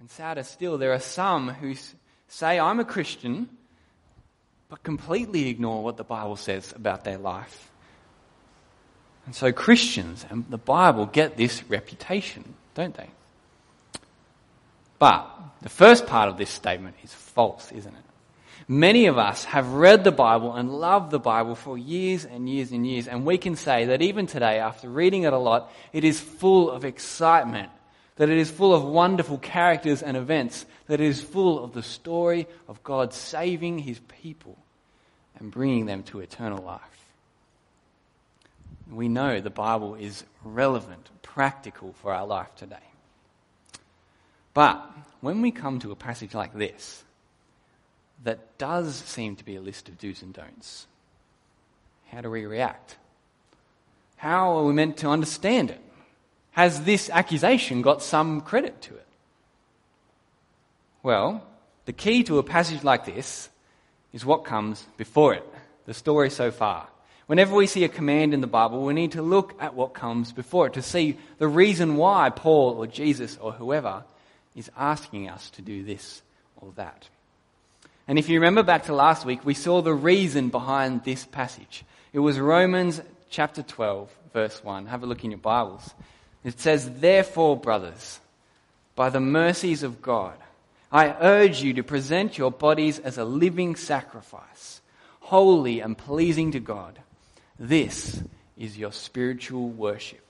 And sadder still, there are some who say, I'm a Christian, but completely ignore what the Bible says about their life. And so Christians and the Bible get this reputation, don't they? But the first part of this statement is false, isn't it? Many of us have read the Bible and loved the Bible for years and years and years, and we can say that even today, after reading it a lot, it is full of excitement, that it is full of wonderful characters and events, that it is full of the story of God saving his people and bringing them to eternal life. We know the Bible is relevant, practical for our life today. But when we come to a passage like this, that does seem to be a list of do's and don'ts, how do we react? How are we meant to understand it? Has this accusation got some credit to it? Well, the key to a passage like this is what comes before it, the story so far. Whenever we see a command in the Bible, we need to look at what comes before it to see the reason why Paul or Jesus or whoever is asking us to do this or that. And if you remember back to last week, we saw the reason behind this passage. It was Romans chapter 12, verse 1. Have a look in your Bibles. It says, Therefore, brothers, by the mercies of God, I urge you to present your bodies as a living sacrifice, holy and pleasing to God. This is your spiritual worship.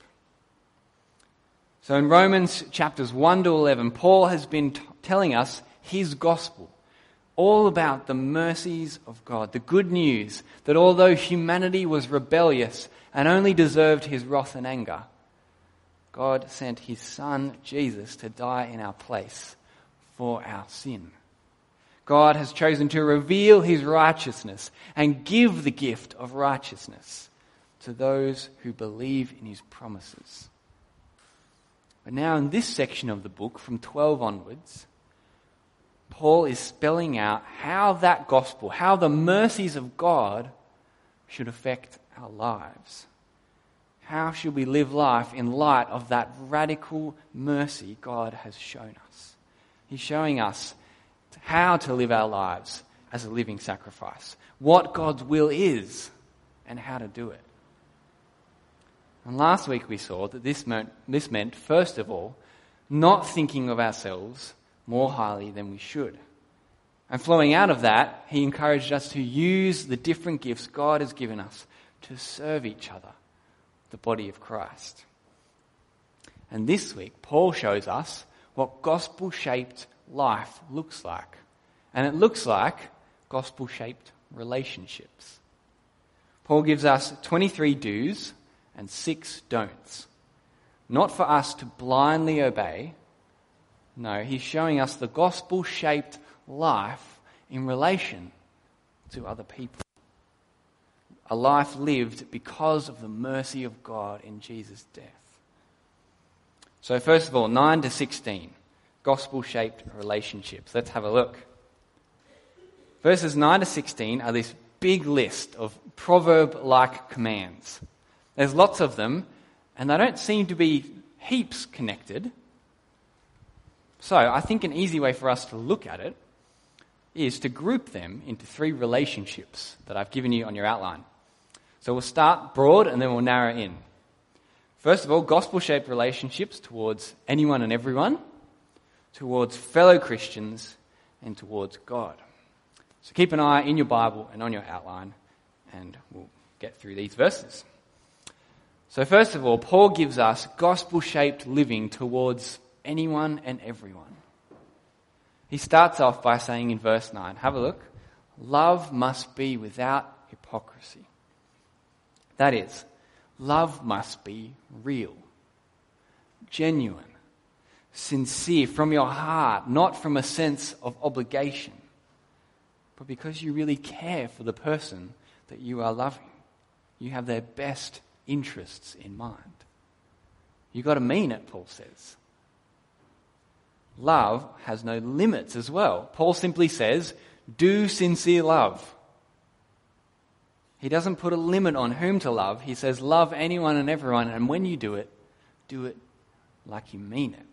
So in Romans chapters 1 to 11, Paul has been t- telling us his gospel, all about the mercies of God, the good news that although humanity was rebellious and only deserved his wrath and anger, God sent his son Jesus to die in our place for our sin. God has chosen to reveal his righteousness and give the gift of righteousness to those who believe in his promises. But now, in this section of the book, from 12 onwards, Paul is spelling out how that gospel, how the mercies of God should affect our lives. How should we live life in light of that radical mercy God has shown us? He's showing us how to live our lives as a living sacrifice, what God's will is, and how to do it. And last week we saw that this meant, this meant, first of all, not thinking of ourselves more highly than we should. And flowing out of that, he encouraged us to use the different gifts God has given us to serve each other, the body of Christ. And this week, Paul shows us what gospel shaped life looks like. And it looks like gospel shaped relationships. Paul gives us 23 do's and six don'ts. Not for us to blindly obey. No, he's showing us the gospel shaped life in relation to other people. A life lived because of the mercy of God in Jesus' death. So, first of all, 9 to 16, gospel shaped relationships. Let's have a look. Verses 9 to 16 are this big list of proverb like commands. There's lots of them, and they don't seem to be heaps connected. So, I think an easy way for us to look at it is to group them into three relationships that I've given you on your outline. So, we'll start broad and then we'll narrow in. First of all, gospel shaped relationships towards anyone and everyone, towards fellow Christians, and towards God. So, keep an eye in your Bible and on your outline, and we'll get through these verses. So, first of all, Paul gives us gospel shaped living towards anyone and everyone. He starts off by saying in verse 9, have a look, love must be without hypocrisy. That is, love must be real, genuine, sincere, from your heart, not from a sense of obligation, but because you really care for the person that you are loving. You have their best interests in mind. You've got to mean it, Paul says. Love has no limits as well. Paul simply says, do sincere love. He doesn't put a limit on whom to love. He says, love anyone and everyone, and when you do it, do it like you mean it.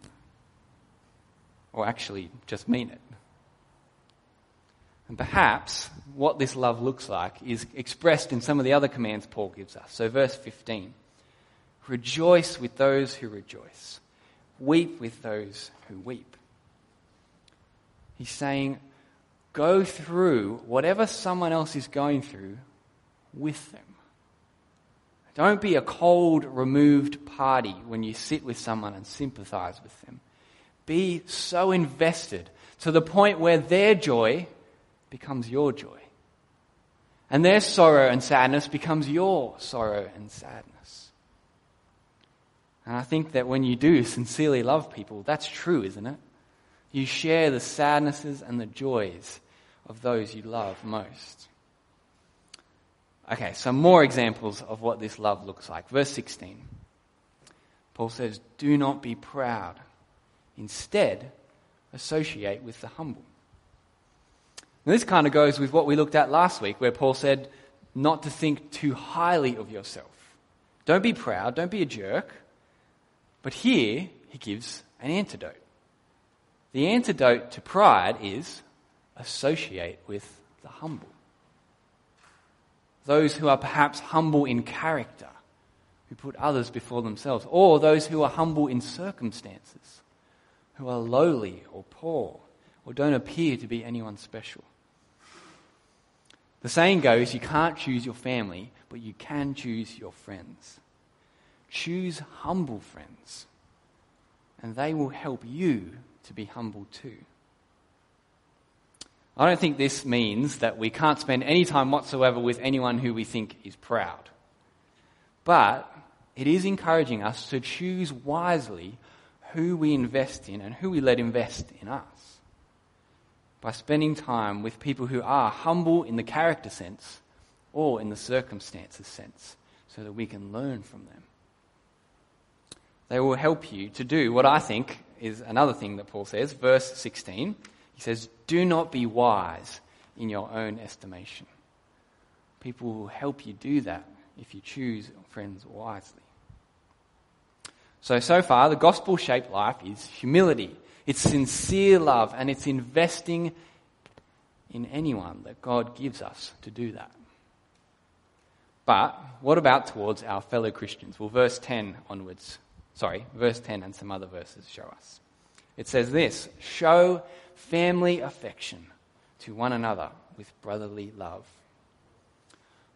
or actually just mean it. And perhaps what this love looks like is expressed in some of the other commands Paul gives us. So, verse 15 Rejoice with those who rejoice, weep with those who weep. He's saying, go through whatever someone else is going through with them. Don't be a cold, removed party when you sit with someone and sympathize with them. Be so invested to the point where their joy becomes your joy. And their sorrow and sadness becomes your sorrow and sadness. And I think that when you do sincerely love people, that's true, isn't it? You share the sadnesses and the joys of those you love most. Okay, some more examples of what this love looks like. Verse 16. Paul says, Do not be proud. Instead, associate with the humble. And this kind of goes with what we looked at last week, where Paul said not to think too highly of yourself. Don't be proud, don't be a jerk. But here, he gives an antidote. The antidote to pride is associate with the humble. Those who are perhaps humble in character, who put others before themselves, or those who are humble in circumstances, who are lowly or poor, or don't appear to be anyone special. The saying goes you can't choose your family, but you can choose your friends. Choose humble friends, and they will help you to be humble too. I don't think this means that we can't spend any time whatsoever with anyone who we think is proud. But it is encouraging us to choose wisely who we invest in and who we let invest in us by spending time with people who are humble in the character sense or in the circumstances sense so that we can learn from them. They will help you to do what I think is another thing that Paul says, verse 16. He says, Do not be wise in your own estimation. People will help you do that if you choose friends wisely. So, so far, the gospel shaped life is humility it's sincere love and it's investing in anyone that God gives us to do that. But what about towards our fellow Christians? Well, verse 10 onwards, sorry, verse 10 and some other verses show us. It says this show family affection to one another with brotherly love.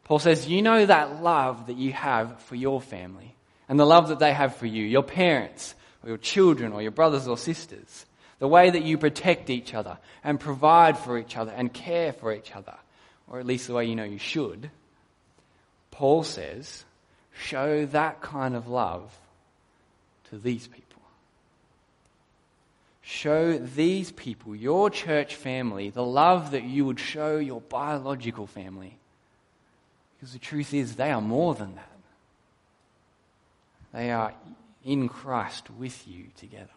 Paul says, You know that love that you have for your family and the love that they have for you, your parents, or your children or your brothers or sisters. The way that you protect each other and provide for each other and care for each other, or at least the way you know you should. Paul says, show that kind of love to these people. Show these people, your church family, the love that you would show your biological family. Because the truth is, they are more than that. They are in Christ with you together.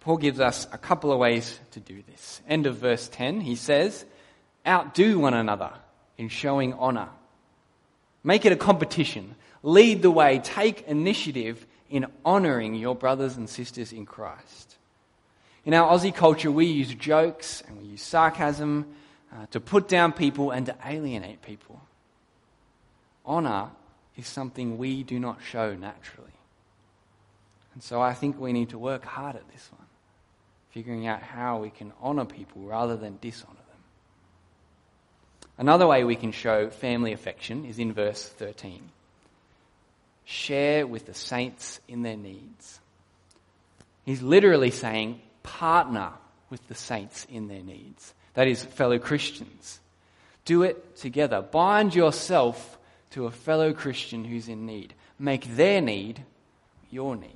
Paul gives us a couple of ways to do this. End of verse 10, he says, Outdo one another in showing honour. Make it a competition. Lead the way. Take initiative in honouring your brothers and sisters in Christ. In our Aussie culture, we use jokes and we use sarcasm uh, to put down people and to alienate people. Honour is something we do not show naturally. And so I think we need to work hard at this one, figuring out how we can honour people rather than dishonour them. Another way we can show family affection is in verse 13. Share with the saints in their needs. He's literally saying, partner with the saints in their needs. That is, fellow Christians. Do it together. Bind yourself to a fellow Christian who's in need. Make their need your need.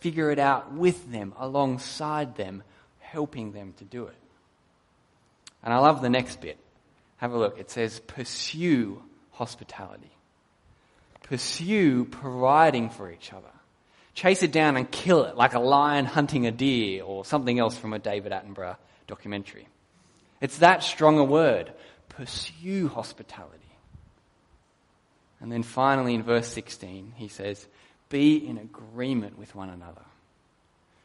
Figure it out with them, alongside them, helping them to do it. And I love the next bit. Have a look. It says, pursue hospitality. Pursue providing for each other. Chase it down and kill it like a lion hunting a deer or something else from a David Attenborough documentary. It's that strong a word. Pursue hospitality. And then finally in verse 16, he says, Be in agreement with one another.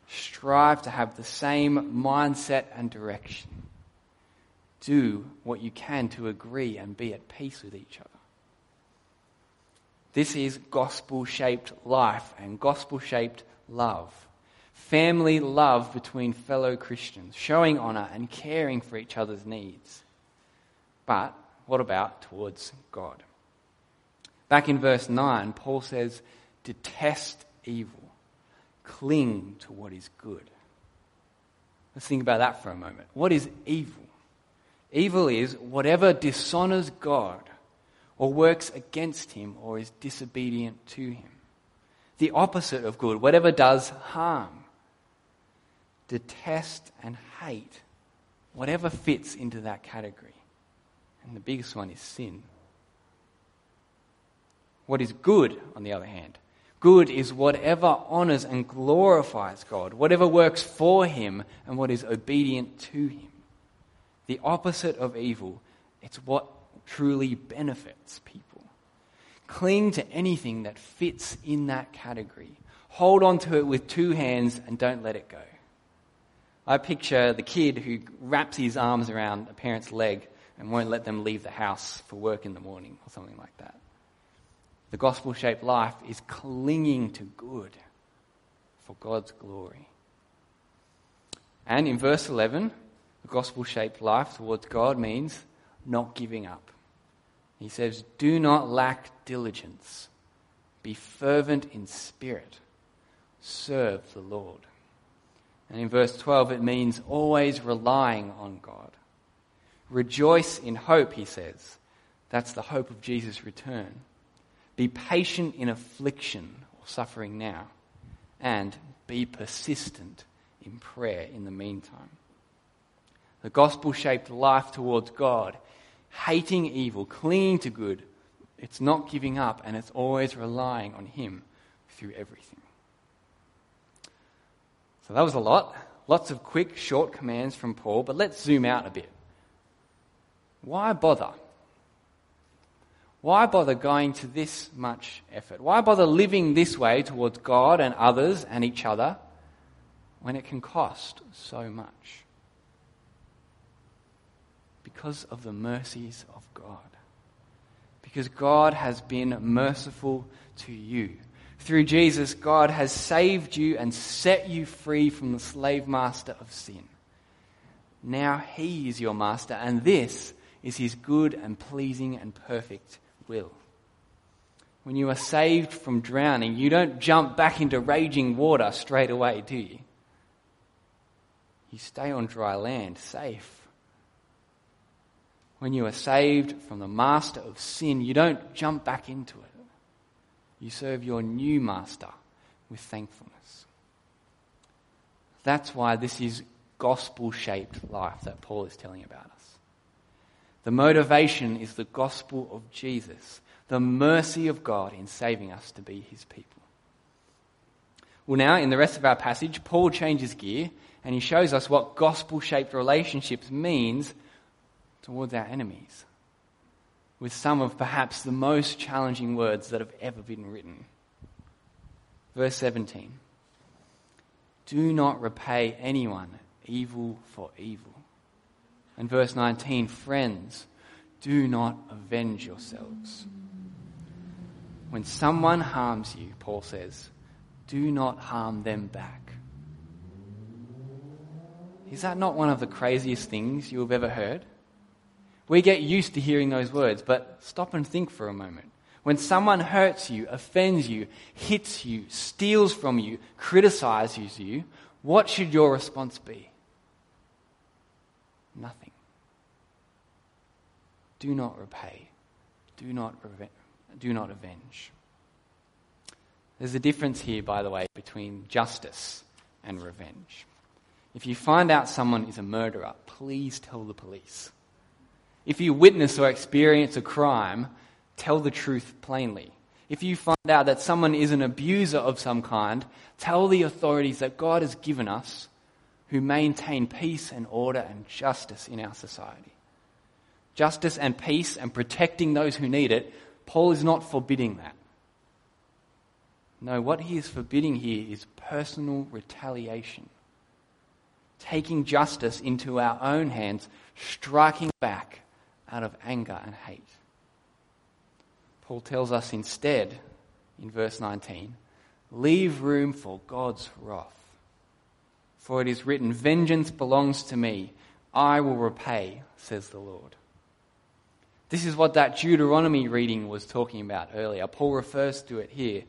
strive to have the same mindset and direction. Do what you can to agree and be at peace with each other. This is gospel shaped life and gospel shaped love. Family love between fellow Christians, showing honour and caring for each other's needs. But what about towards God? Back in verse 9, Paul says, Detest evil, cling to what is good. Let's think about that for a moment. What is evil? Evil is whatever dishonours God or works against him or is disobedient to him. The opposite of good, whatever does harm. Detest and hate whatever fits into that category. And the biggest one is sin. What is good, on the other hand? Good is whatever honours and glorifies God, whatever works for Him and what is obedient to Him. The opposite of evil, it's what truly benefits people. Cling to anything that fits in that category. Hold on to it with two hands and don't let it go. I picture the kid who wraps his arms around a parent's leg and won't let them leave the house for work in the morning or something like that. The gospel shaped life is clinging to good for God's glory. And in verse 11, the gospel shaped life towards God means not giving up. He says, Do not lack diligence. Be fervent in spirit. Serve the Lord. And in verse 12, it means always relying on God. Rejoice in hope, he says. That's the hope of Jesus' return. Be patient in affliction or suffering now. And be persistent in prayer in the meantime. The gospel shaped life towards God, hating evil, clinging to good, it's not giving up and it's always relying on Him through everything. So that was a lot. Lots of quick, short commands from Paul, but let's zoom out a bit. Why bother? Why bother going to this much effort? Why bother living this way towards God and others and each other when it can cost so much? Because of the mercies of God. Because God has been merciful to you. Through Jesus, God has saved you and set you free from the slave master of sin. Now He is your master, and this is His good and pleasing and perfect will. When you are saved from drowning, you don't jump back into raging water straight away, do you? You stay on dry land, safe. When you are saved from the master of sin, you don't jump back into it. You serve your new master with thankfulness. That's why this is gospel shaped life that Paul is telling about us. The motivation is the gospel of Jesus, the mercy of God in saving us to be his people. Well, now, in the rest of our passage, Paul changes gear and he shows us what gospel shaped relationships means towards our enemies, with some of perhaps the most challenging words that have ever been written. Verse 17 Do not repay anyone evil for evil and verse 19, friends, do not avenge yourselves. When someone harms you, Paul says, do not harm them back. Is that not one of the craziest things you have ever heard? We get used to hearing those words, but stop and think for a moment. When someone hurts you, offends you, hits you, steals from you, criticizes you, what should your response be? Nothing. Do not repay. Do not, do not avenge. There's a difference here, by the way, between justice and revenge. If you find out someone is a murderer, please tell the police. If you witness or experience a crime, tell the truth plainly. If you find out that someone is an abuser of some kind, tell the authorities that God has given us who maintain peace and order and justice in our society justice and peace and protecting those who need it, Paul is not forbidding that. No, what he is forbidding here is personal retaliation. Taking justice into our own hands, striking back out of anger and hate. Paul tells us instead, in verse 19, leave room for God's wrath. For it is written, Vengeance belongs to me, I will repay, says the Lord. This is what that Deuteronomy reading was talking about earlier. Paul refers to it here.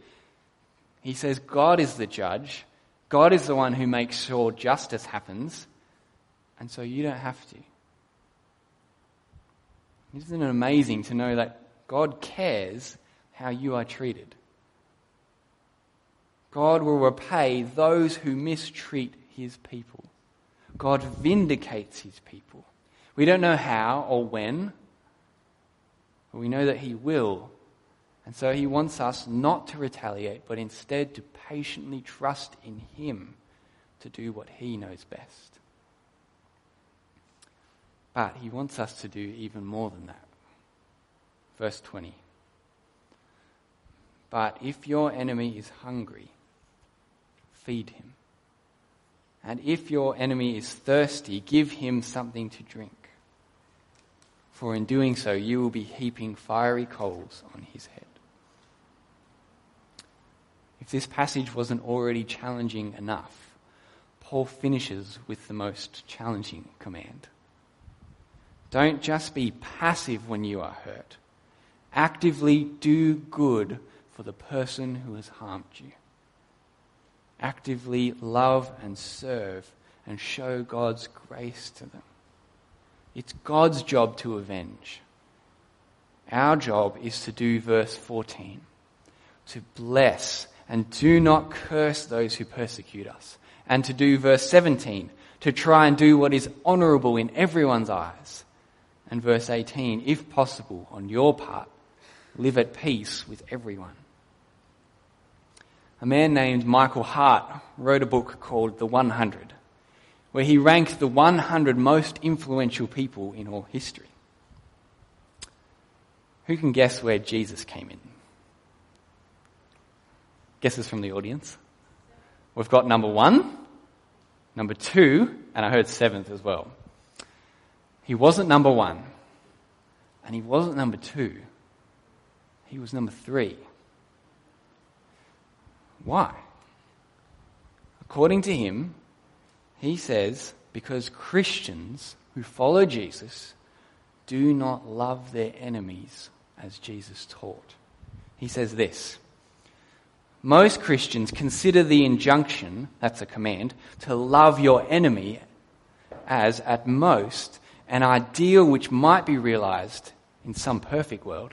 He says, God is the judge. God is the one who makes sure justice happens. And so you don't have to. Isn't it amazing to know that God cares how you are treated? God will repay those who mistreat his people. God vindicates his people. We don't know how or when, but we know that he will. And so he wants us not to retaliate, but instead to patiently trust in him to do what he knows best. But he wants us to do even more than that. Verse 20. But if your enemy is hungry, feed him. And if your enemy is thirsty, give him something to drink. For in doing so, you will be heaping fiery coals on his head. If this passage wasn't already challenging enough, Paul finishes with the most challenging command. Don't just be passive when you are hurt. Actively do good for the person who has harmed you. Actively love and serve and show God's grace to them. It's God's job to avenge. Our job is to do verse 14 to bless and do not curse those who persecute us. And to do verse 17 to try and do what is honorable in everyone's eyes and verse 18, if possible, on your part, live at peace with everyone. A man named Michael Hart wrote a book called The 100, where he ranked the 100 most influential people in all history. Who can guess where Jesus came in? Guesses from the audience? We've got number one, number two, and I heard seventh as well. He wasn't number one. And he wasn't number two. He was number three. Why? According to him, he says, because Christians who follow Jesus do not love their enemies as Jesus taught. He says this Most Christians consider the injunction, that's a command, to love your enemy as, at most, an ideal which might be realized in some perfect world,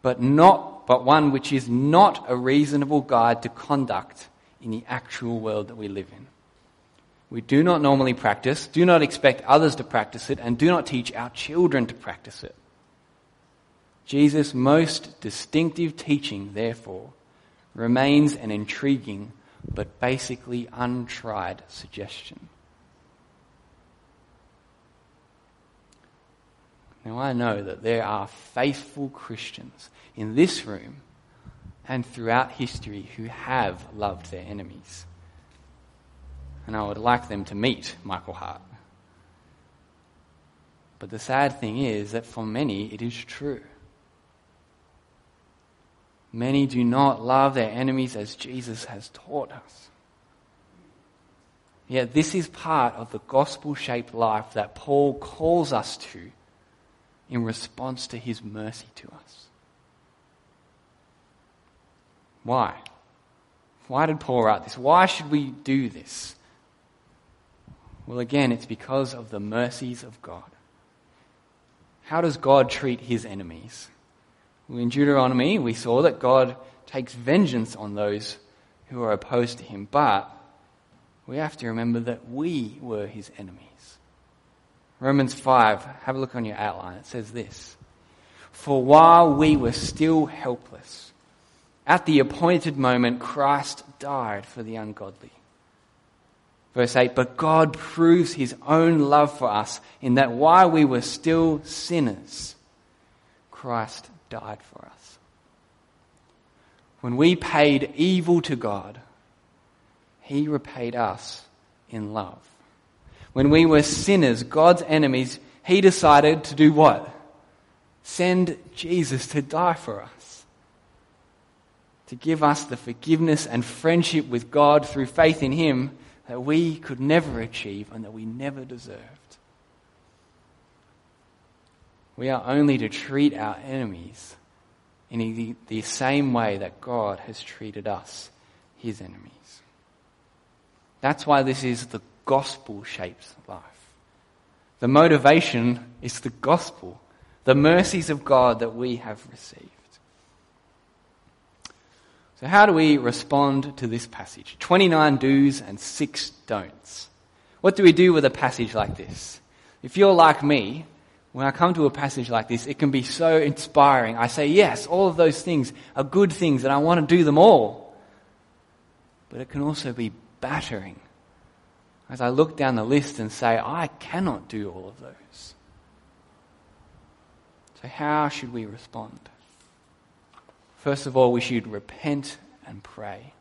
but not, but one which is not a reasonable guide to conduct in the actual world that we live in. We do not normally practice, do not expect others to practice it, and do not teach our children to practice it. Jesus' most distinctive teaching, therefore, remains an intriguing but basically untried suggestion. Now, I know that there are faithful Christians in this room and throughout history who have loved their enemies. And I would like them to meet Michael Hart. But the sad thing is that for many it is true. Many do not love their enemies as Jesus has taught us. Yet this is part of the gospel shaped life that Paul calls us to in response to his mercy to us. Why? Why did Paul write this? Why should we do this? Well, again, it's because of the mercies of God. How does God treat his enemies? Well, in Deuteronomy, we saw that God takes vengeance on those who are opposed to him, but we have to remember that we were his enemies. Romans 5, have a look on your outline. It says this For while we were still helpless, at the appointed moment, Christ died for the ungodly. Verse 8, but God proves his own love for us in that while we were still sinners, Christ died for us. when we paid evil to God, He repaid us in love. When we were sinners, God's enemies, He decided to do what? Send Jesus to die for us. To give us the forgiveness and friendship with God through faith in Him that we could never achieve and that we never deserved. We are only to treat our enemies in the, same way that God has treated us, his enemies. That's why this is the gospel shapes life. The motivation is the gospel, the mercies of God that we have received. So, how do we respond to this passage? 29 do's and 6 don'ts. What do we do with a passage like this? If you're like me, when I come to a passage like this, it can be so inspiring. I say, yes, all of those things are good things and I want to do them all. But it can also be battering as I look down the list and say, I cannot do all of those. So, how should we respond? First of all, we should repent and pray.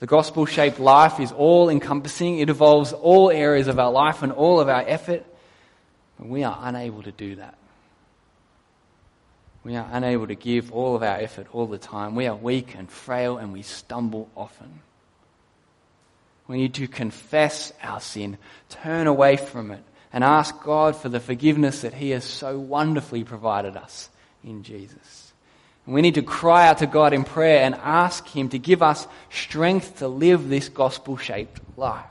The gospel shaped life is all encompassing, it involves all areas of our life and all of our effort. But we are unable to do that. We are unable to give all of our effort all the time. We are weak and frail and we stumble often. We need to confess our sin, turn away from it, and ask God for the forgiveness that He has so wonderfully provided us in Jesus. And we need to cry out to God in prayer and ask Him to give us strength to live this gospel shaped life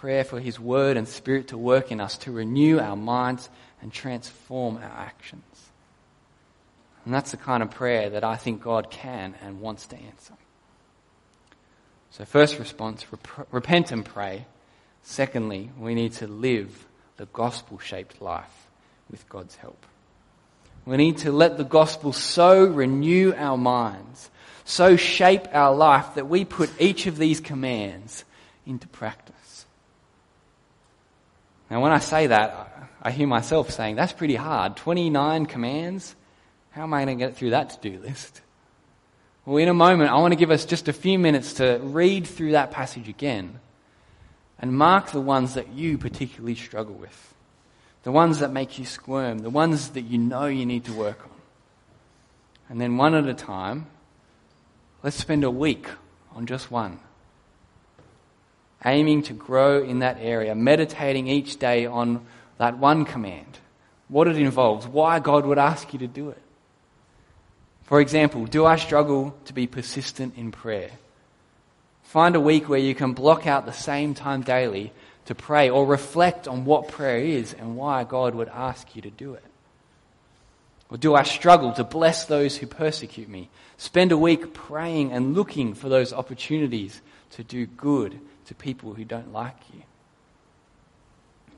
prayer for His Word and Spirit to work in us, to renew our minds and transform our actions. And that's the kind of prayer that I think God can and wants to answer. So, first response rep- repent and pray. Secondly, we need to live the gospel shaped life with God's help. We need to let the gospel so renew our minds, so shape our life that we put each of these commands into practice. Now, when I say that, I hear myself saying, that's pretty hard. 29 commands? How am I going to get through that to do list? Well, in a moment, I want to give us just a few minutes to read through that passage again and mark the ones that you particularly struggle with, the ones that make you squirm, the ones that you know you need to work on. And then, one at a time, let's spend a week on just one aiming to grow in that area, meditating each day on that one command, what it involves, why God would ask you to do it. For example, do I struggle to be persistent in prayer? Find a week where you can block out the same time daily to pray or reflect on what prayer is and why God would ask you to do it. Or do I struggle to bless those who persecute me? Spend a week praying and looking for those opportunities to do good to people who don't like you.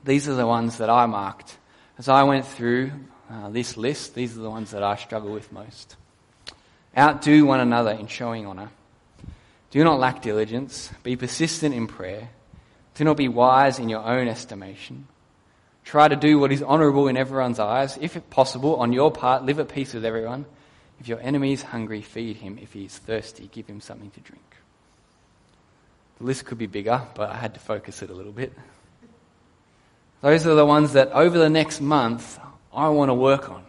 These are the ones that I marked. As I went through uh, this list, these are the ones that I struggle with most. Outdo one another in showing honour. Do not lack diligence. Be persistent in prayer. Do not be wise in your own estimation. Try to do what is honourable in everyone's eyes. If possible, on your part, live at peace with everyone. If your enemy is hungry, feed him. If he is thirsty, give him something to drink. The list could be bigger, but I had to focus it a little bit. Those are the ones that over the next month I want to work on.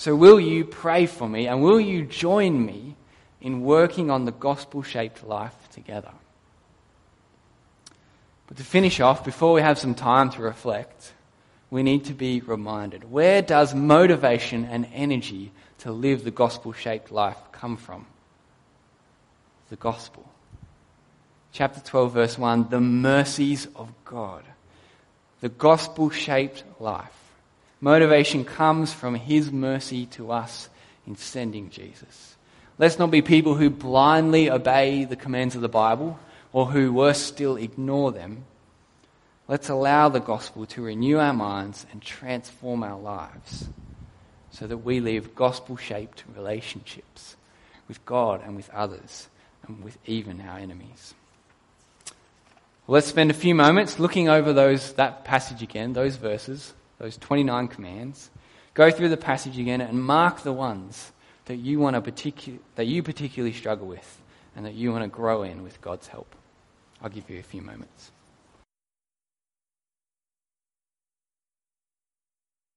So, will you pray for me and will you join me in working on the gospel shaped life together? But to finish off, before we have some time to reflect, we need to be reminded where does motivation and energy to live the gospel shaped life come from? The gospel chapter 12, verse 1, the mercies of God. The gospel shaped life. Motivation comes from His mercy to us in sending Jesus. Let's not be people who blindly obey the commands of the Bible or who, worse still, ignore them. Let's allow the gospel to renew our minds and transform our lives so that we live gospel shaped relationships with God and with others and with even our enemies. Let's spend a few moments looking over those, that passage again, those verses, those 29 commands. Go through the passage again and mark the ones that you, want to particu- that you particularly struggle with and that you want to grow in with God's help? I'll give you a few moments.